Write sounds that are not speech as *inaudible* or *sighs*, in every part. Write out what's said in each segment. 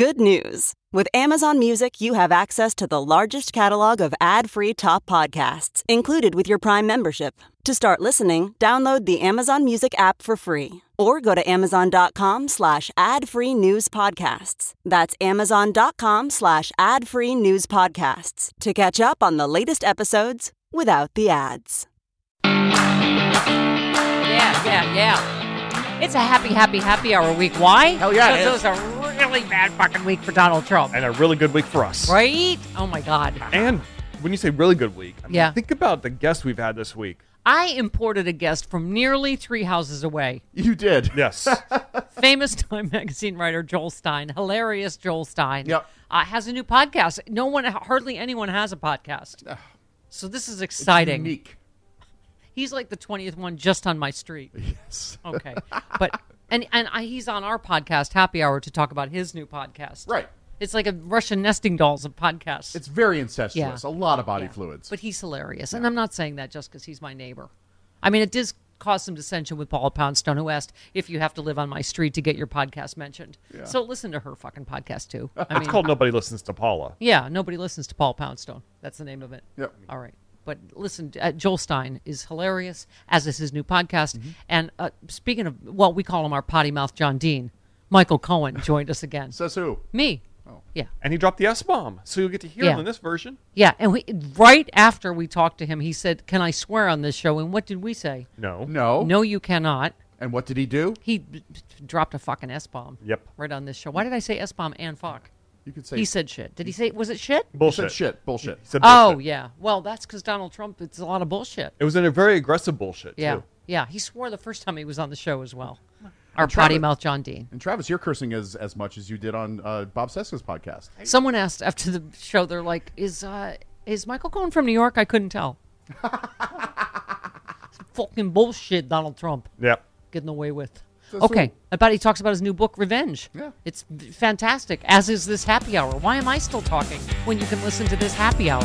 Good news! With Amazon Music, you have access to the largest catalog of ad free top podcasts included with your Prime membership. To start listening, download the Amazon Music app for free or go to amazon.com slash ad free news podcasts. That's amazon.com slash ad free news podcasts to catch up on the latest episodes without the ads. Yeah, yeah, yeah. It's a happy, happy, happy hour week. Why? Hell yeah, it Because it was a really bad fucking week for Donald Trump. and a really good week for us. Right? Oh my God. And when you say really good week, I mean, Yeah. think about the guests we've had this week. I imported a guest from nearly three houses away. You did. Yes. *laughs* Famous Time Magazine writer Joel Stein, hilarious Joel Stein, Yep. uh, has a new podcast. No one, hardly anyone has a podcast. So this is exciting. Unique. He's like the twentieth one just on my street. Yes. Okay, but and and I, he's on our podcast Happy Hour to talk about his new podcast. Right. It's like a Russian nesting dolls of podcasts. It's very incestuous. Yeah. A lot of body Yeah. fluids. But he's hilarious. And I'm not saying that just because he's my neighbor. I mean, it does cause some dissension with Paula Poundstone, who asked if you have to live on my street to get your podcast mentioned. Yeah. So listen to her fucking podcast, too. I mean, it's called Nobody Listens to Paula. yeah, nobody listens to Paul Poundstone. That's the name of it. Yep. All right. But listen, uh, Joel Stein is hilarious, as is his new podcast. Mm-hmm. And uh, speaking of, well, we call him our potty mouth John Dean. Michael Cohen *laughs* joined us again. Says who? Me. Oh. Yeah. And he dropped the S bomb. So you'll get to hear Yeah. him in this version. Yeah. And we, right after we talked to him, he said, Can I swear on this show? And what did we say? No. No. No, you cannot. And what did he do? He b- b- dropped a fucking S bomb. Yep. Right on this show. Why did I say S bomb and fuck? You could say He said shit. Did he say, was it shit? he Bullshit. said shit. Bullshit. He said Oh, yeah. Well, that's because Donald Trump, it's a lot of bullshit. It was in a very aggressive bullshit, Yeah, too. yeah. He swore the first time he was on the show as well. Our Travis- potty mouth John Dean. And Travis, you're cursing as as much as you did on uh, Bob Cesca's podcast. Someone asked after the show, they're like, "Is uh, is Michael Cohen from New York?" I couldn't tell. *laughs* fucking bullshit, Donald Trump Yep. getting away with. That's okay, about he talks about his new book, Revenge. Yeah. it's fantastic. As is this happy hour. Why am I still talking when you can listen to this happy hour?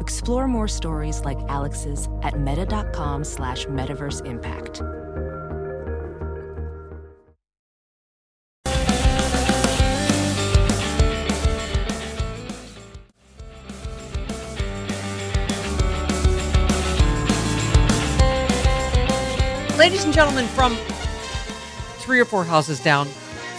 Explore more stories like Alex's at meta.com slash metaverse impact. Ladies and gentlemen, from three or four houses down,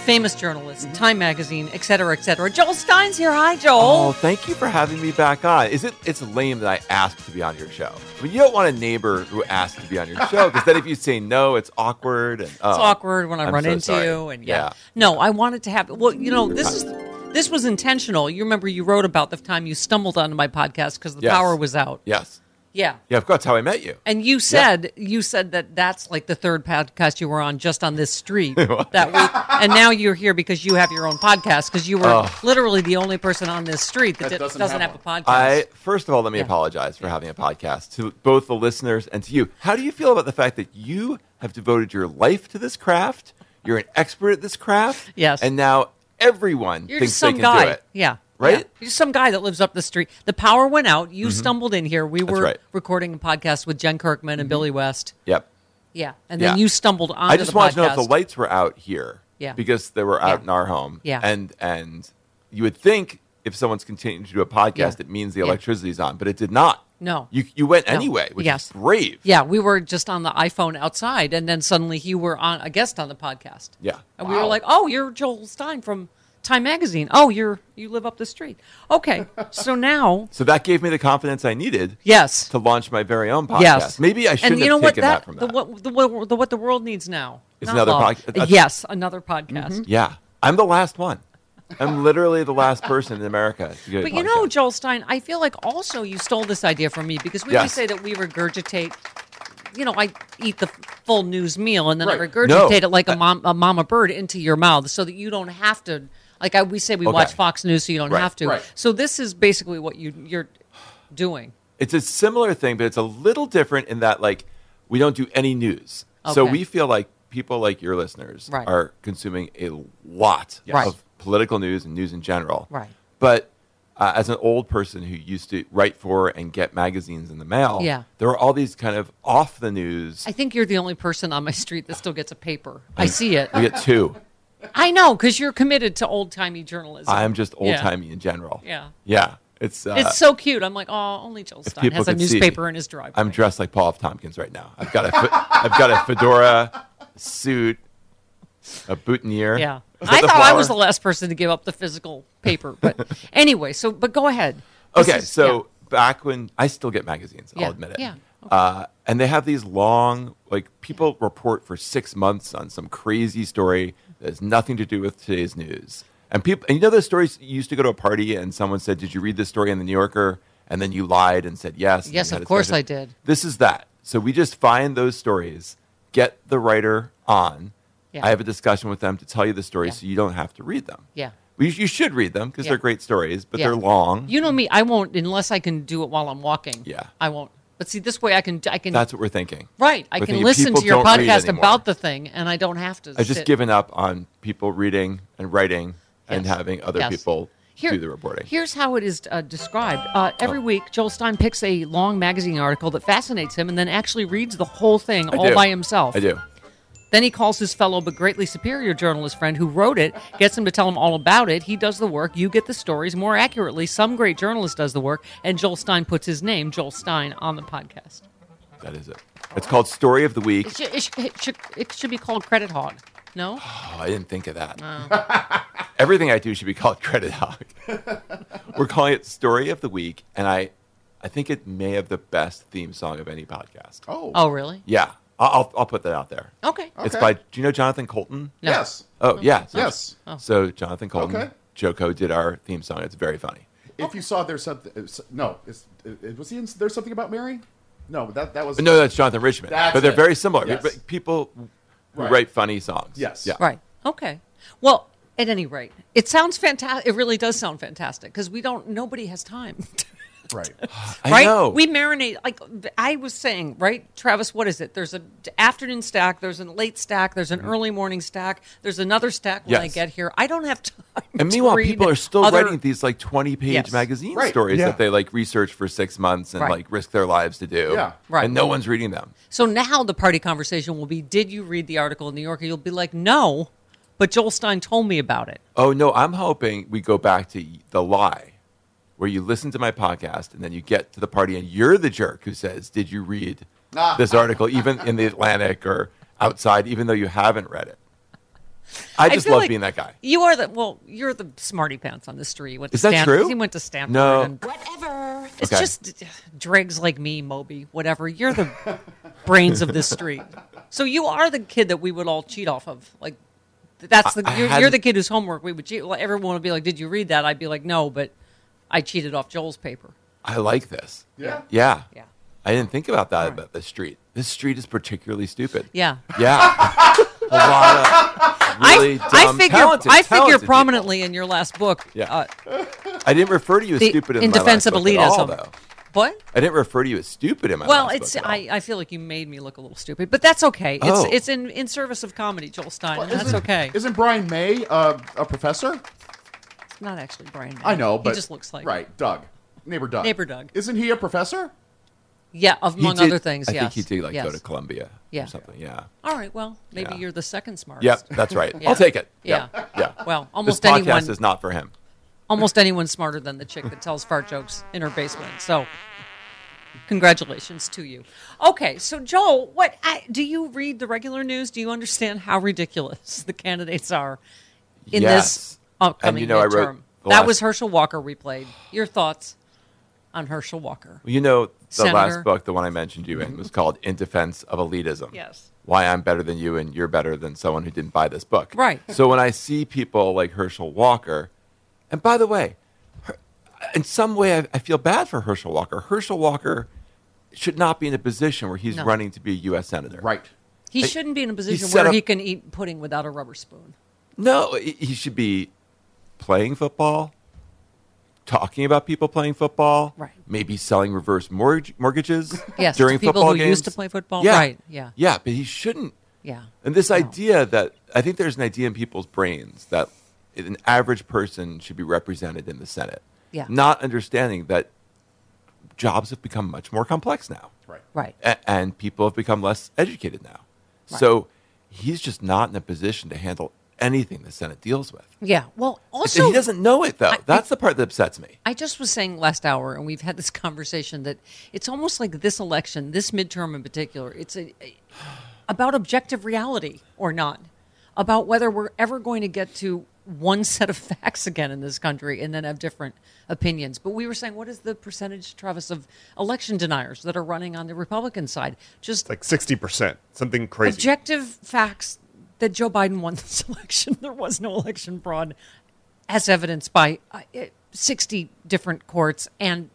famous journalist, Mm-hmm. Time Magazine, et cetera, et cetera. Joel Stein's here. Hi, Joel. Oh, thank you for having me back on. Is it? It's lame that I asked to be on your show. I mean, you don't want a neighbor who asks to be on your show because then if you say no, it's awkward. And oh, it's awkward when I I'm run so into sorry. you, and yeah. yeah. No, I wanted to have. Well, you know, this is this was intentional. You remember you wrote about the time you stumbled onto my podcast because the Yes. power was out. Yes. Yeah. Yeah, of course. That's how I met you. And you said you said that that's like the third podcast you were on just on this street *laughs* that week, and now you're here because you have your own podcast because you were Oh. literally the only person on this street that, That doesn't doesn't, have have, a podcast. I first of all, let me Yeah. apologize for having a podcast to both the listeners and to you. How do you feel about the fact that you have devoted your life to this craft? You're an expert at this craft. Yes. And now everyone You're thinks just some they can guy. do it. Yeah. Right? Yeah. Just some guy that lives up the street. The power went out. You mm-hmm. stumbled in here. We were right. recording a podcast with Jen Kirkman and mm-hmm. Billy West. Yep. Yeah. And then Yeah. you stumbled on. I just wanted to know if the lights were out here. Yeah. Because they were out Yeah. in our home. Yeah. And and you would think if someone's continuing to do a podcast, it means the electricity's on, but it did not. No. You you went No. anyway, which Yes. is brave. Yeah, we were just on the iPhone outside, and then suddenly you were on a guest on the podcast. Yeah. and we were like, "Oh, you're Joel Stein from Time Magazine. Oh, you're you live up the street. Okay, so now, *laughs* So that gave me the confidence I needed yes, to launch my very own podcast. yes, Maybe I shouldn't and you have know what taken that, from the, that. What, the, what, the, what the world needs now Is another love. podca- that's- Yes, another podcast. Mm-hmm. Yeah. I'm the last one. I'm literally the last person in America *laughs* But you know. Joel Stein, I feel like also you stole this idea from me because we Yes. always say that we regurgitate. You know, I eat the full news meal and then I regurgitate No. it like a, uh, mom, a mama bird into your mouth, so that you don't have to. Like I, we say, we Okay. watch Fox News, so you don't Right. have to. Right. So this is basically what you you're doing. It's a similar thing, but it's a little different in that, like, we don't do any news. So we feel like people like your listeners Right. are consuming a lot Right. of political news and news in general. Right. But uh, as an old person who used to write for and get magazines in the mail, Yeah. there are all these kind of off the news. I think you're the only person on my street that still gets a paper. I see it. we get two. *laughs* I know because you're committed to old timey journalism. I'm just old timey in general. Yeah. Yeah. It's uh, It's so cute. I'm like, oh, only Joel if Stein has a could see newspaper in his driveway. I'm dressed like Paul F. Tompkins right now. I've got a I've got a fedora, suit, a boutonniere. Yeah. I thought I was the last person to give up the physical paper. But *laughs* anyway, so, but go ahead. This Okay, is- so back when I still get magazines, Yeah, I'll admit it. yeah, Uh, and they have these long, like people report for six months on some crazy story has nothing to do with today's news. And people, and you know those stories. You used to go to a party and someone said, "Did you read this story in the New Yorker?" And then you lied and said yes. and Yes, of course. I did. This is that. So we just find those stories, get the writer on. Yeah. I have a discussion with them to tell you the story, Yeah. so you don't have to read them. Yeah. You, you should read them because Yeah. they're great stories, but they're long. You know me, I won't unless I can do it while I'm walking. Yeah. I won't. But see, this way I can, I can, That's what we're thinking. right. I We're can thinking listen people to your don't read podcast anymore. about the thing and I don't have to. I've just sit- given up on people reading and writing and Yes. having other Yes. people Here- do the reporting. Here's how it is uh, described. Uh, every week, Joel Stein picks a long magazine article that fascinates him and then actually reads the whole thing I all do. by himself. I do. Then he calls his fellow but greatly superior journalist friend who wrote it, gets him to tell him all about it. He does the work. You get the stories. More accurately, some great journalist does the work, and Joel Stein puts his name, Joel Stein, on the podcast. That is it. It's called Story of the Week. It should, it should, it should, it should be called Credit Hog. No? *sighs* Oh, I didn't think of that. Oh. *laughs* Everything I do should be called Credit Hog. *laughs* We're calling it Story of the Week, and I, I think it may have the best theme song of any podcast. Oh. Oh, really? Yeah, I'll, I'll, I'll put that out there. Okay. It's Okay. by. Do you know Jonathan Coulton? No. Yes. Oh yeah. So, Yes. Oh. So Jonathan Coulton, Okay. JoCo did our theme song. It's very funny. If you saw there's something, uh, it's- no, it's, it, was he in there's something about Mary? No, that that was But no, that's Jonathan Richman. That's but they're it. very similar. Yes. But People who Right. write funny songs. Yes. Yeah. Right. Okay. Well, at any rate, it sounds fantastic. It really does sound fantastic because we don't. Nobody has time. *laughs* right. *sighs* I right? know. We marinate like I was saying, right, Travis? What is it? There's an afternoon stack. There's a late stack. There's an early morning stack. There's another stack when I Mm-hmm. Get here. I don't have time. And to meanwhile, read people are still other- writing these like twenty-page Yes. magazine Right. stories Yeah. that they like research for six months and Right. like risk their lives to do. Yeah. Right. And no one's reading them. So now the party conversation will be: Did you read the article in New Yorker? You'll be like, No, but Joel Stein told me about it. Oh no, I'm hoping we go back to the lie, where you listen to my podcast and then you get to the party and you're the jerk who says, "Did you read Ah. this article?" Even in the Atlantic or outside, even though you haven't read it. I just feel love like being that guy. You are the well. You're the smarty pants on the street. You went to Is that Stanford. true? He went to Stanford. No. And Whatever. it's Okay. just dregs like me, Moby, whatever. You're the brains of this street. So you are the kid that we would all cheat off of. Like that's the I- I you're, you're the kid whose homework we would cheat. Well, everyone would be like, "Did you read that?" I'd be like, "No," but I cheated off Joel's paper. I like this. Yeah. Yeah. Yeah. I didn't think about that about this street. This street is particularly stupid. Yeah. Yeah. *laughs* a lot of really I, I dumb, figure talented, I figure talented prominently in your last book. Yeah. Uh. I didn't refer to you as the- stupid in, in my defense last of book at all, elitism. though. what? I didn't refer to you as stupid in my Well, last it's book at all. I, I feel like you made me look a little stupid, but that's okay. It's Oh. it's in, in service of comedy, Joel Stein, Well, and that's isn't- okay. Isn't Brian May uh, a professor? It's not actually Brian. May. I know, but he just looks like right. Doug, neighbor Doug. Neighbor Doug. Isn't he a professor? Yeah, among did- other things. I yes. think he did like go to Columbia Yeah. or something. Yeah. All right. Well, maybe Yeah. you're the second smartest. Yep, that's right. *laughs* Yeah. I'll take it. Yeah. Yeah. Well, This almost podcast anyone, is not for him. almost anyone smarter than the chick that tells fart jokes in her basement. So, congratulations to you. Okay, so Joel, what I, do you read the regular news? Do you understand how ridiculous *laughs* the candidates are in Yes. this upcoming And you know, I wrote midterm? that was Herschel Walker replayed. Your thoughts on Herschel Walker? Well, you know, the Senator. last book, the one I mentioned you in, mm-hmm. was called In Defense of Elitism. Yes. Why I'm better than you and you're better than someone who didn't buy this book. Right. So when I see people like Herschel Walker, and by the way, Her- in some way I, I feel bad for Herschel Walker. Herschel Walker should not be in a position where he's No. running to be a U.S. senator. Right. He Hey, shouldn't be in a position set where up- he can eat pudding without a rubber spoon. No, he he should be playing football, talking about people playing football, Right. Maybe selling reverse mortgage, mortgages *laughs* Yes, during to people football who games. used to play football. Yeah. Right, yeah. yeah, but he shouldn't. Yeah. And this No. idea that I think there's an idea in people's brains that an average person should be represented in the Senate. Yeah. Not understanding that jobs have become much more complex now. Right. Right. A- and people have become less educated now. Right. So he's just not in a position to handle anything the Senate deals with. Yeah. Well, also he doesn't know it though. I- That's the part that upsets me. I just was saying last hour, and we've had this *laughs* conversation that it's almost like this election, this midterm in particular, it's a, a- about objective reality or not, about whether we're ever going to get to one set of *laughs* facts again in this country and then have different opinions. But we were saying, what is the percentage, Travis, of election deniers that are running on the Republican side? Just Like 60%, something crazy. objective facts that Joe Biden won this *laughs* election. There was no election fraud, as evidenced by uh, 60 different courts and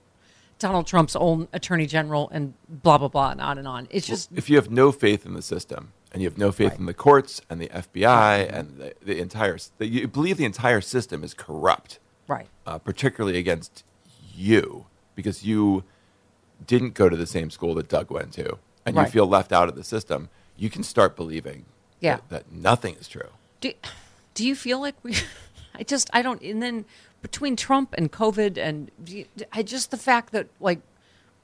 Donald Trump's own attorney general and blah, blah, blah, and on and on. It's just, If you have no faith in the system and you have no faith in the courts and the FBI and the, the entire, that you believe the entire system is corrupt, right. uh, particularly against you because you didn't go to the same school that Doug went to and you feel left out of the system, you can start believing Yeah. that, that nothing is true. Do, do you feel like we, *laughs* I just, I don't, and then between Trump and COVID and you- I just the fact that like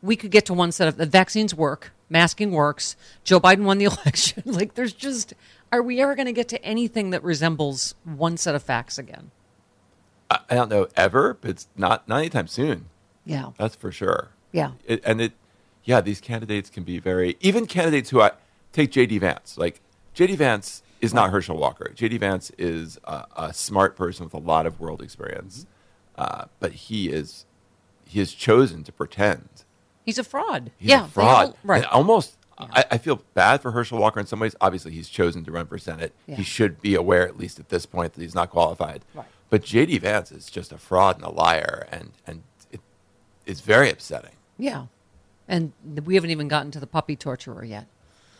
we could get to one set of the vaccines work, masking works, Joe Biden won the *laughs* election. like there's just, are we ever going to get to anything that resembles one set of facts again? I, I don't know ever, but it's not, not anytime soon. Yeah. That's for sure. Yeah. It, and it, yeah, these candidates can be very, even candidates who I take JD Vance. Like, JD Vance is not Herschel Walker. JD Vance is a, a smart person with a lot of world experience, uh, but he is, he has chosen to pretend. He's a fraud. He's yeah. a fraud. all- right. And almost, I, I feel bad for Herschel Walker in some ways. Obviously, he's chosen to run for Senate. Yeah. He should be aware, at least at this point, that he's not qualified. Right. But JD Vance is just a fraud and a liar, and, and it, it's very upsetting. yeah. And we haven't even gotten to the puppy torturer yet.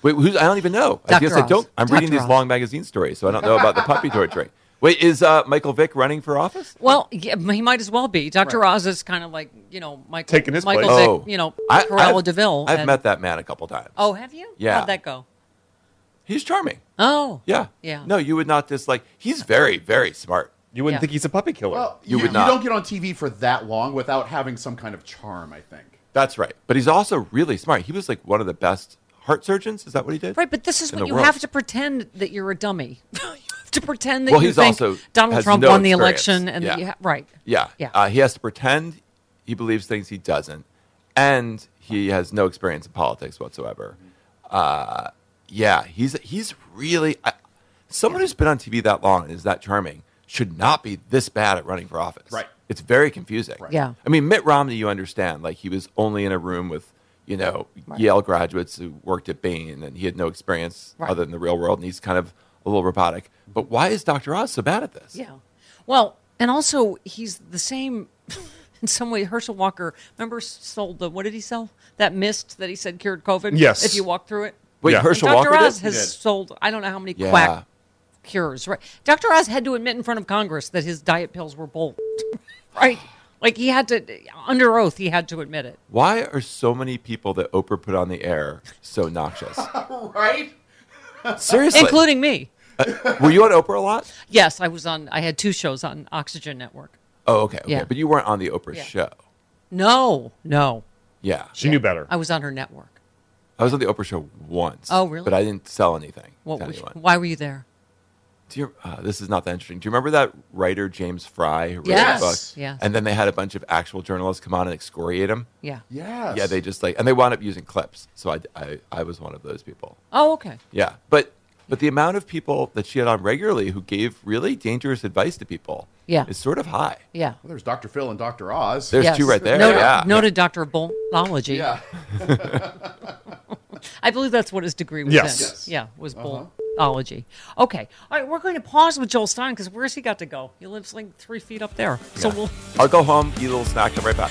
Wait, who's, I don't even know. I Dr. guess I don't. I'm Dr. reading these Oz. long magazine stories, so I don't know about the puppy torturing. *laughs* Wait, is uh, Michael Vick running for office? Well, yeah, he might as well be. Dr. Oz is kind of like, you know, Michael, Taking his Michael place. Vick, Oh, you know, I- Cruella I've- DeVille. I've and- met that man a couple times. Oh, have you? Yeah. How'd that go? He's charming. Oh. Yeah. Yeah. No, you would not dislike. He's very, very smart. You wouldn't Yeah. think he's a puppy killer. Well, You you, would you don't get on TV for that long without having some kind of charm. I think. That's right. But he's also really smart. He was like one of the best heart surgeons. Is that what he did? Right, but this is In what you world. have to pretend that you're a dummy. *laughs* you have to pretend that Well, you he's think also Donald Trump no won the election and that you ha- right. Yeah. Yeah. Uh, he has to pretend he believes things he doesn't, and he has no experience in politics whatsoever. Uh, Yeah, he's he's really I, someone who's been on TV that long and is that charming should not be this bad at running for office. Right. It's very confusing. Yeah. I mean, Mitt Romney, you understand, like he was only in a room with you know Yale graduates who worked at Bain, and he had no experience Right. other than the real world, and he's kind of a little robotic. But why is Dr. Oz so bad at this? Yeah. Well, and also he's the same *laughs* in some way. Herschel Walker, remember, sold the what did he sell? That mist that he said cured COVID. Yes. If you walk through it. Wait, Yeah. Herschel And Dr. Walker Oz did? has did. sold I don't know how many Yeah. quack cures. Right. Dr. Oz had to admit in front of Congress that his diet pills were bull. *laughs* right. Like he had to under oath he had to admit it. Why are so many people that Oprah put on the air so noxious? *laughs* Right? Seriously, Including me. Uh, were you on Oprah a lot? Yes, I was on I had two shows on Oxygen Network. Oh, okay, okay. Yeah. But you weren't on the Oprah Yeah. show. No, no. Yeah, She knew better. I was on her network. I was on the Oprah show once. Oh, really? But I didn't sell anything What to was, anyone. why were you there? Do you, uh, this is not that interesting. Do you remember that writer James Frey who wrote Yes. the book? Yes. And then they had a bunch of actual journalists come on and excoriate him. Yeah. Yes. Yeah, they just like, and they wound up using clips. So I, I, I was one of those people. Oh, okay. Yeah, but but the amount of people that she had on regularly who gave really dangerous advice to people, Yeah. is sort of high. Yeah. Well, there's Dr. Phil and Dr. Oz. There's Yes. two right there. Noted, yeah, noted Dr. Bullology. yeah. *laughs* *laughs* I believe that's what his degree was Yes. in. Yes. Yeah, was uh-huh. bullology. Okay. All right, we're going to pause with Joel Stein because where's he got to go? He lives like three feet up there. So we'll. I'll go home, eat a little snack, come right back.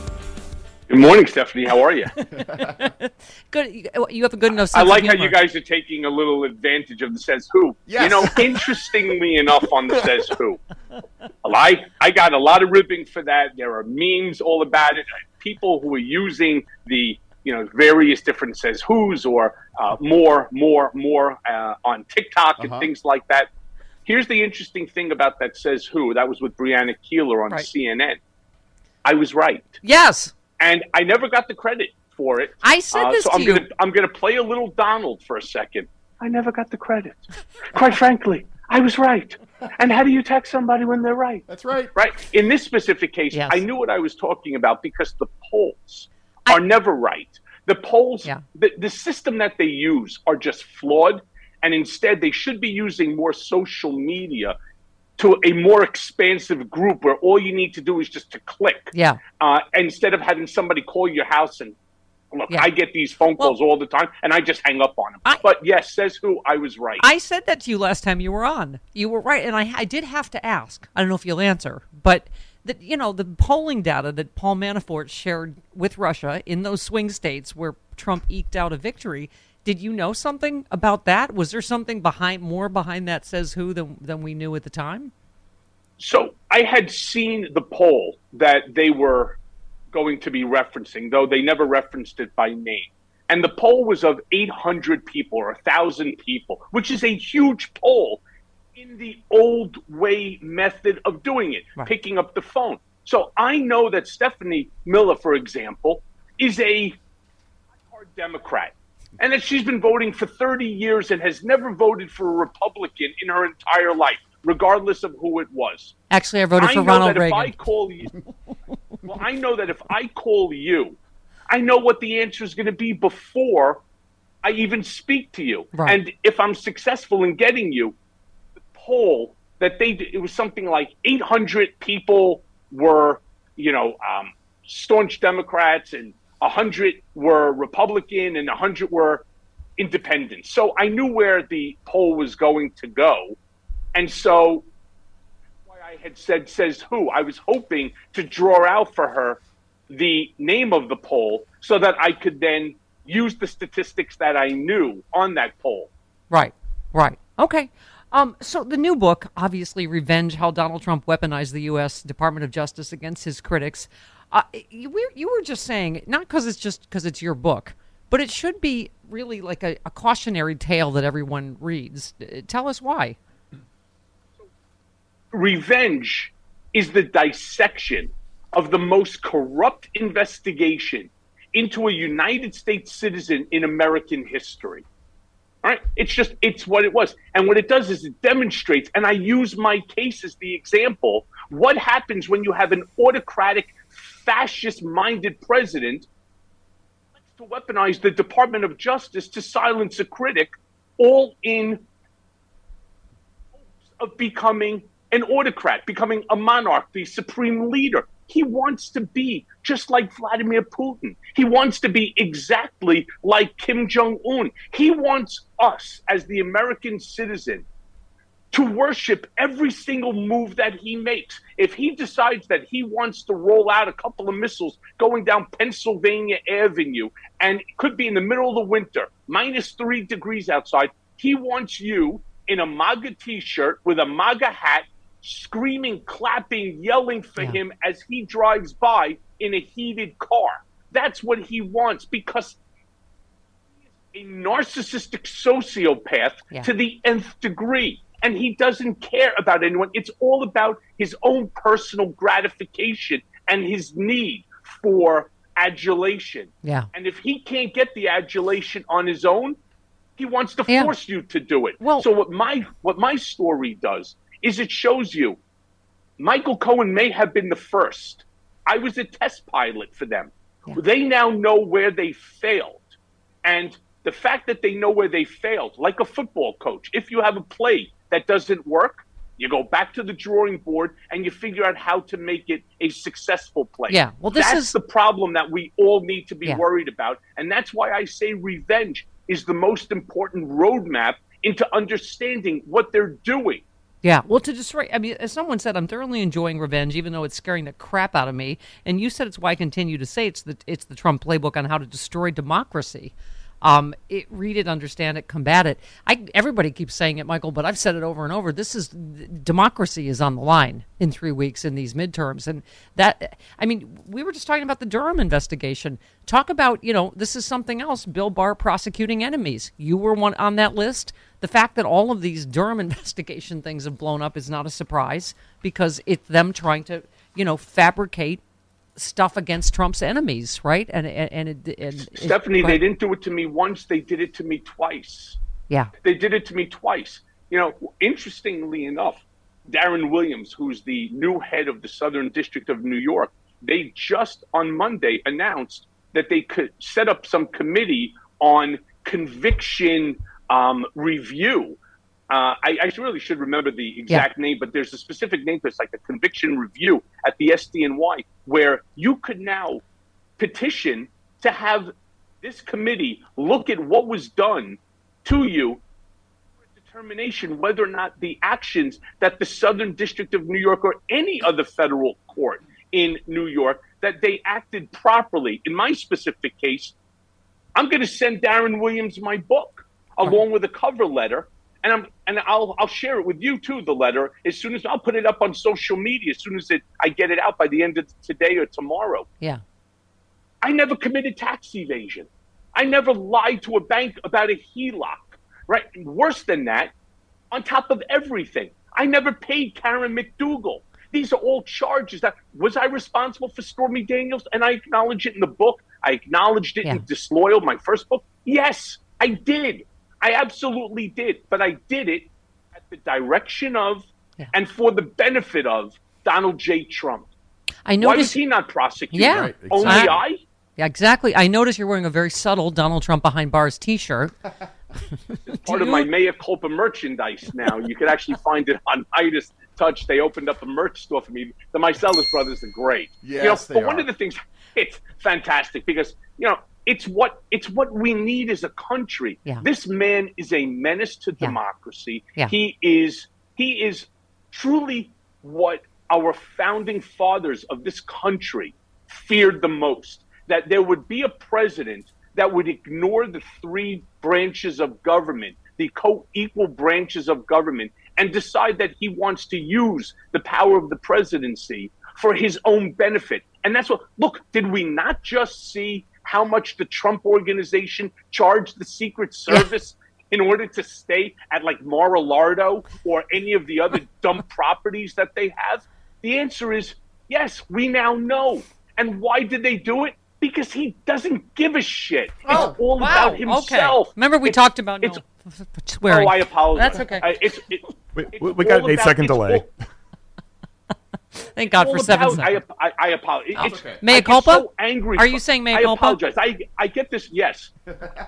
Good morning, Stephanie. How are you? *laughs* Good. You you have a good enough sense I like of how you guys are taking a little advantage of the says who. Yes. You know, *laughs* interestingly enough, on the says who, I I got a lot of ribbing for that. There are memes all about it. People who are using the you know various different says who's or uh, more, more, more uh, on TikTok and Uh-huh. things like that. Here's the interesting thing about that says who. That was with Brianna Keilar on Right. CNN. I was right, Yes. And I never got the credit for it. I said Uh, this so to I'm you. gonna I'm gonna play a little Donald for a second. I never got the credit. Quite frankly, I was right. And how do you text somebody when they're right? That's right. Right. In this specific case, Yes. I knew what I was talking about because the polls are never right. The polls, Yeah. the, the system that they use are just flawed, and instead they should be using more social media to a more expansive group where all you need to do is just to click Yeah. uh, instead of having somebody call your house and look, Yeah. I get these phone calls all the time, and I just hang up on them. I- but yes, says who? I was right. I said that to you last time you were on. You were right, and I, I did have to ask. I don't know if you'll answer, but that you know the polling data that Paul Manafort shared with Russia in those swing states where Trump eked out a victory. Did you know something about that? Was there something behind more behind that says who than than we knew at the time? so I had seen the poll that they were going to be referencing, though they never referenced it by name. And the poll was of 800 people or 1,000 people, which is a huge poll in the old way method of doing it, Right. picking up the phone. So I know that Stephanie Miller, for example, is a hard Democrat. And that she's been voting for 30 years and has never voted for a Republican in her entire life, regardless of who it was. Actually, I voted I for Ronald Reagan. If I call you, well, I know that if I call you, I know what the answer is going to be before I even speak to you. Right. And if I'm successful in getting you, the poll that they did, it was something like 800 people were, you know, um, staunch Democrats and 100 were Republican and 100 were independent. So I knew where the poll was going to go. And so why I had said says who. I was hoping to draw out for her the name of the poll so that I could then use the statistics that I knew on that poll. Right, right. Okay. Um, so the new book, obviously, Revenge: How Donald Trump Weaponized the U.S. Department of Justice Against His Critics. Uh, you, you were just saying, not because it's just because it's your book, but it should be really like a, a cautionary tale that everyone reads. Tell us why. revenge is the dissection of the most corrupt investigation into a United States citizen in American history. All right, it's just it's what it was, and what it does is it demonstrates. And I use my case as the example. What happens when you have an autocratic, fascist-minded president to weaponize the Department of Justice to silence a critic, all in hopes of becoming an autocrat, becoming a monarch, the supreme leader. He wants to be just like Vladimir Putin. He wants to be exactly like Kim Jong un. He wants us, as the American citizen, to worship every single move that he makes. If he decides that he wants to roll out a couple of missiles going down Pennsylvania Avenue, and it could be in the middle of the winter, minus three degrees outside, he wants you in a MAGA t shirt with a MAGA hat, screaming, clapping, yelling for him as he drives by in a heated car. That's what he wants because he is a narcissistic sociopath Yeah. to the nth degree. And he doesn't care about anyone. It's all about his own personal gratification and his need for adulation. Yeah. And if he can't get the adulation on his own, he wants to Yeah. force you to do it. Well- so what my what my story does is it shows you Michael Cohen may have been the first. I was a test pilot for them. They now know where they failed. And the fact that they know where they failed, like a football coach, if you have a play that doesn't work, you go back to the drawing board and you figure out how to make it a successful play. Yeah, well, this that's is- the problem that we all need to be Yeah. worried about. And that's why I say revenge is the most important roadmap into understanding what they're doing. Yeah, well, to destroy, I mean, as someone said, I'm thoroughly enjoying revenge, even though it's scaring the crap out of me. And you said it's why I continue to say it's the it's the Trump playbook on how to destroy democracy. Um, it, read it, understand it, combat it. I everybody keeps saying it, Michael, but I've said it over and over. This is democracy is on the line in three weeks in these midterms, and that I mean, we were just talking about the Durham investigation. Talk about you know this is something else. Bill Barr prosecuting enemies. You were one on that list. The fact that all of these Durham *laughs* investigation things have blown up is not a surprise because it's them trying to you know fabricate stuff against Trump's enemies, right? And and and, it, and it- Stephanie, they didn't do it to me once, they did it to me twice. Yeah. They did it to me twice. You know, interestingly enough, Damian Williams, who's the new head of the Southern District of New York, they just on Monday announced that they could set up some committee on conviction um, review. Uh, I, I really should remember the exact name, but there's a specific name. for It's like a conviction review at the SDNY, where you could now petition to have this committee look at what was done to you for determination whether or not the actions that the Southern District of New York or any other federal court in New York that they acted properly. In my specific case, I'm going to send Damian Williams my book along with a cover letter, and I'm and I'll I'll share it with you too. The letter as soon as I'll put it up on social media as soon as it, I get it out by the end of today or tomorrow. Yeah. I never committed tax evasion. I never lied to a bank about a HELOC. Right? Worse than that, on top of everything, I never paid Karen McDougal. These are all charges that was I responsible for Stormy Daniels, and I acknowledge it in the book. I acknowledged it in Disloyal, my first book. Yes, I did. I absolutely did. But I did it at the direction of and for the benefit of Donald J. Trump. I Why was he not prosecuted? Yeah, Right, Only exactly. I? Yeah, exactly. I noticed you're wearing a very subtle Donald Trump behind bars T-shirt. *laughs* part of my mea culpa merchandise now. You can actually *laughs* find it on Midas Touch. They opened up a merch store for me. The Meiselas brothers are great. you know, Yes, they but one of the things it's fantastic because you know it's what it's what we need as a country. Yeah. This man is a menace to democracy. Yeah. He is he is truly what our founding fathers of this country feared the most that there would be a president that would ignore the three branches of government, the co equal branches of government, and decide that he wants to use the power of the presidency for his own benefit. And that's what, look, did we not just see how much the Trump organization charged the Secret Service in order to stay at like Mar-a-Lardo or any of the other *laughs* dumb properties that they have? The answer is yes, we now know. And why did they do it? Because he doesn't give a shit. Oh, it's all wow, about okay. Remember we It's- talked about it's, no swearing. Oh, I apologize. That's okay. I- it's, it, We, it's we, we got an eight about- second delay. all- Thank God for seven about- seconds. I, I, I apologize. Oh, It's, okay. Mea I culpa? So angry. Are you saying mea I culpa? apologize. I, I get this. Yes,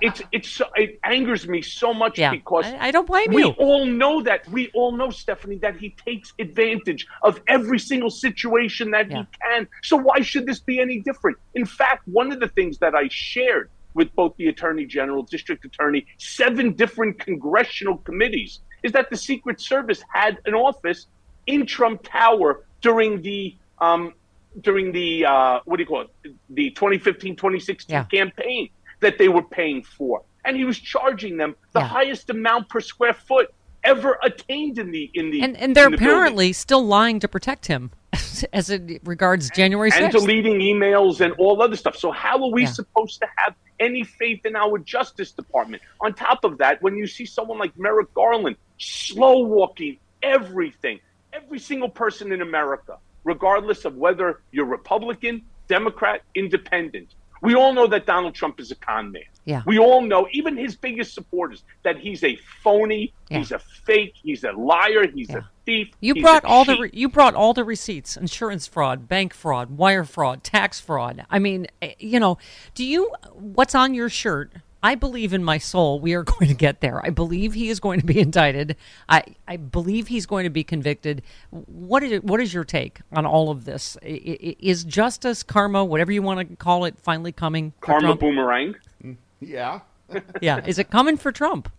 it's it's so, it angers me so much Yeah. because I- I don't blame we you. We all know that we all know Stephanie that he takes advantage of every single situation that he can. So why should this be any different? In fact, one of the things that I shared with both the attorney general, district attorney, seven different congressional committees is that the Secret Service had an office in Trump Tower during the um, during the uh, what do you call it the 2015-2016 Yeah. campaign that they were paying for and he was charging them the Yeah. highest amount per square foot ever attained in the in the and and they're the building. apparently still lying to protect him *laughs* as it regards January 6th. and deleting emails and all other stuff. So how are we Yeah. supposed to have any faith in our Justice Department? On top of that, when you see someone like Merrick Garland slow walking everything, every single person in America, regardless of whether you're Republican, Democrat, Independent, we all know that Donald Trump is a con man. Yeah. We all know, even his biggest supporters, that he's a phony, Yeah. he's a fake, he's a liar, he's a thief. You brought a all the re- you brought all the receipts: insurance fraud, bank fraud, wire fraud, tax fraud. I mean, eh, you know, do you what's on your shirt? I believe in my soul we are *laughs* going to get there. I believe he is going to be indicted. I, I believe he's going to be convicted. What is what is your take on all of this? I- I- Is justice, karma, whatever you want to call it, finally coming? karma Trump? boomerang. Mm, yeah. *laughs* Yeah, is it coming for Trump?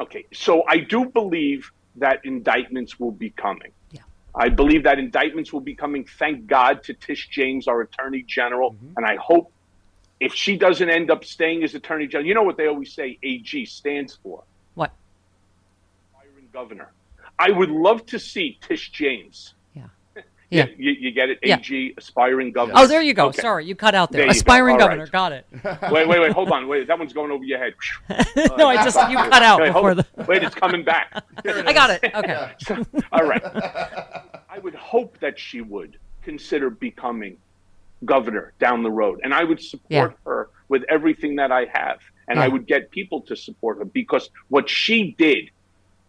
Okay, so I do believe that indictments will be coming. Yeah. I believe that indictments will be coming. Thank God to Tish James, our Attorney General, mm-hmm. and I hope if she doesn't end up staying as Attorney General, you know what they always say AG stands for? What? Aspiring Governor. I would love to see Tish James. Yeah. *laughs* Yeah, Yeah. you, you get it. Yeah. AG, aspiring governor. Oh, there you go. Okay. Sorry, you cut out there. There you go. Aspiring governor. right. Got it. *laughs* Wait, wait, wait. Hold on. Wait, that one's going over your head. *laughs* no, I just you cut out Wait, before the. Wait, it's coming back. I got it. Okay. All right. I would hope that she would consider becoming governor down the road. And I would support Yeah. her with everything that I have. And I would get people to support her because what she did,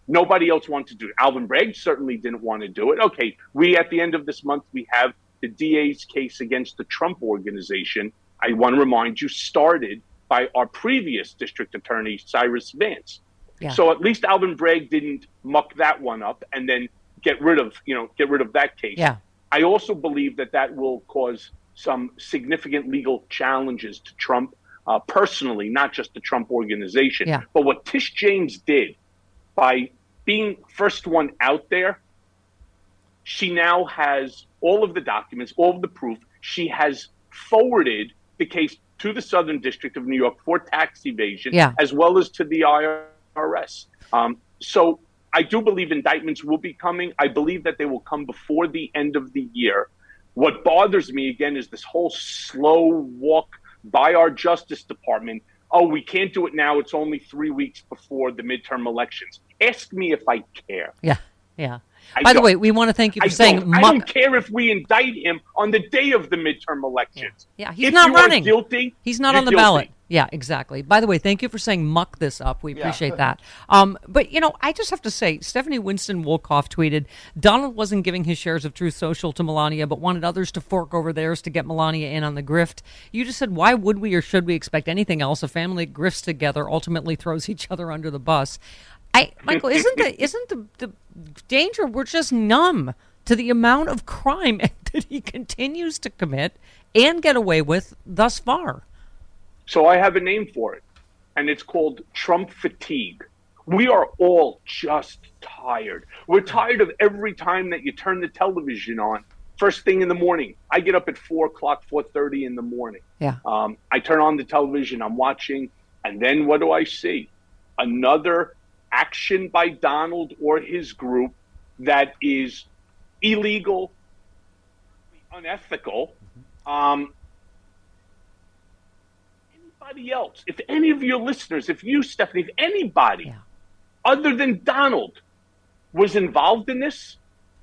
nobody else wanted to do. Alvin Bragg certainly didn't want to do it. Okay, we at the end of this month, we have the DA's case against the Trump organization. I want to remind you, started by our previous district attorney, Cyrus Vance. Yeah. So at least Alvin Bragg didn't muck that one up and then get rid of, you know, get rid of that case. Yeah. I also believe that that will cause some significant legal challenges to Trump uh, personally, not just the Trump organization. Yeah. But what Tish James did by being first one out there, she now has all of the documents, all of the proof. She has forwarded the case to the Southern District of New York for tax evasion, Yeah. as well as to the IRS. Um, so I do believe indictments will be coming. I believe that they will come before the end of the year. What bothers me again is this whole slow walk by our Justice Department. Oh, we can't do it now. It's only three weeks before the midterm elections. Ask me if I care. Yeah. Yeah. I By the way, we want to thank you for I saying don't, I don't care if we indict him on the day of the midterm elections. Yeah, he's If not running. guilty. He's not on the guilty. ballot. Yeah, exactly. By the way, thank you for saying muck this up. We appreciate that. Um, but you know, I just have to say, Stephanie Winston Wolkoff tweeted, Donald wasn't giving his shares of Truth Social to Melania, but wanted others to fork over theirs to get Melania in on the grift. You just said, why would we or should we expect anything else? A family grifts together ultimately throws each other under the bus. I, Michael, isn't the isn't the, the danger? We're just numb to the amount of crime *laughs* that he continues to commit and get away with thus far. So I have a name for it, and it's called Trump fatigue. We are all just tired. We're tired of every time that you turn the television on. First thing in the morning, I get up at four o'clock, four thirty in the morning. Yeah. Um, I turn on the television, I'm watching, and then what do I see? Another action by Donald or his group that is illegal, unethical. Um, anybody else, if any of your listeners, if you, Stephanie, if anybody other than Donald was involved in this,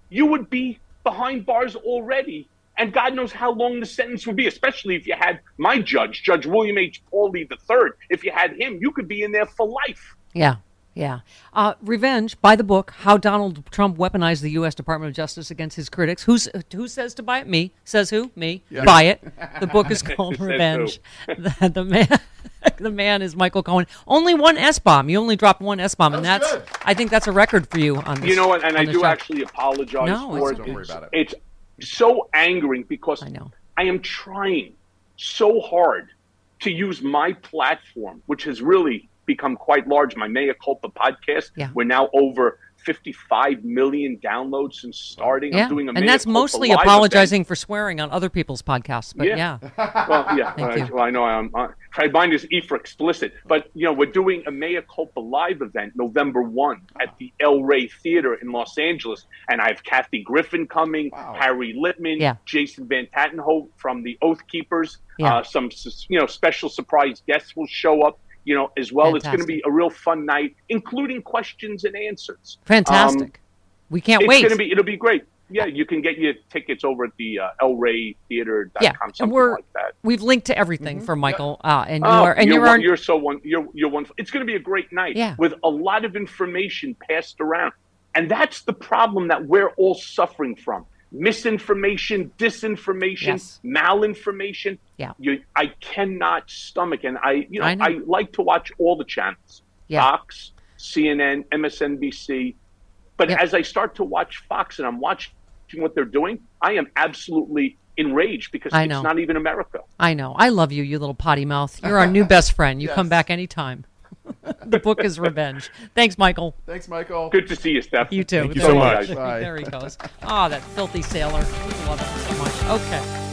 you would be behind bars already. And God knows how long the sentence would be, especially if you had my judge, Judge William H. Pauley III. If you had him, you could be in there for life. Yeah. Yeah. Uh, Revenge, buy the book, How Donald Trump Weaponized the U.S. Department of Justice Against His Critics. Who's, who says to buy it? Me. Says who? Me. Yeah. Buy it. *laughs* The book is called Revenge. The, the man *laughs* the man is Michael Cohen. Only one S bomb. You only dropped one S bomb, and that's I think that's a record for you on this. You know what? And I do show. actually apologize No, for it's it. Don't worry about it. It's so angering because I know I am trying so hard to use my platform, which has really become quite large. My Mea Culpa podcast. Yeah. We're now over 55 million downloads since starting. Yeah, I'm doing a and Mea that's Culpa mostly live apologizing for swearing on other people's podcasts. But yeah, *laughs* well, yeah. Thank I, you. well, I know I'm. Uh, mine is E for explicit, but you know we're doing a Mea Culpa live event November one at the El Rey Theater in Los Angeles, and I have Kathy Griffin coming, Harry Litman, Yeah. Jason Van Tatenhove from the Oath Keepers. Yeah. Uh, some you know special surprise guests will show up. You know as well. It's going to be a real fun night, including questions and answers. fantastic. Um, we can't it's wait. Gonna be, it'll be great. Yeah, you can get your tickets over at the uh, elraytheater.com, yeah, something we're like that. we've linked to everything for Michael, uh, and you Oh, are and you're, you're, one, you're so one. You're you're one. It's going to be a great night. Yeah. with a lot of information passed around, and that's the problem that we're all suffering from: misinformation, disinformation, Yes. malinformation. Yeah. you, I cannot stomach, and I, you know, I I, like to watch all the channels: Yeah. Fox, CNN, MSNBC. But as I start to watch Fox and I'm watching what they're doing, I am absolutely enraged because I it's know. not even America. I know. I love you, you little potty mouth. You're our new best friend. You *laughs* come back anytime. *laughs* the book is Revenge. Thanks, Michael. Thanks, Michael. Good to see you, Steph. You too. Thank you There so he much. goes. Bye. There he goes. Ah, that filthy sailor. Love him so much. Okay.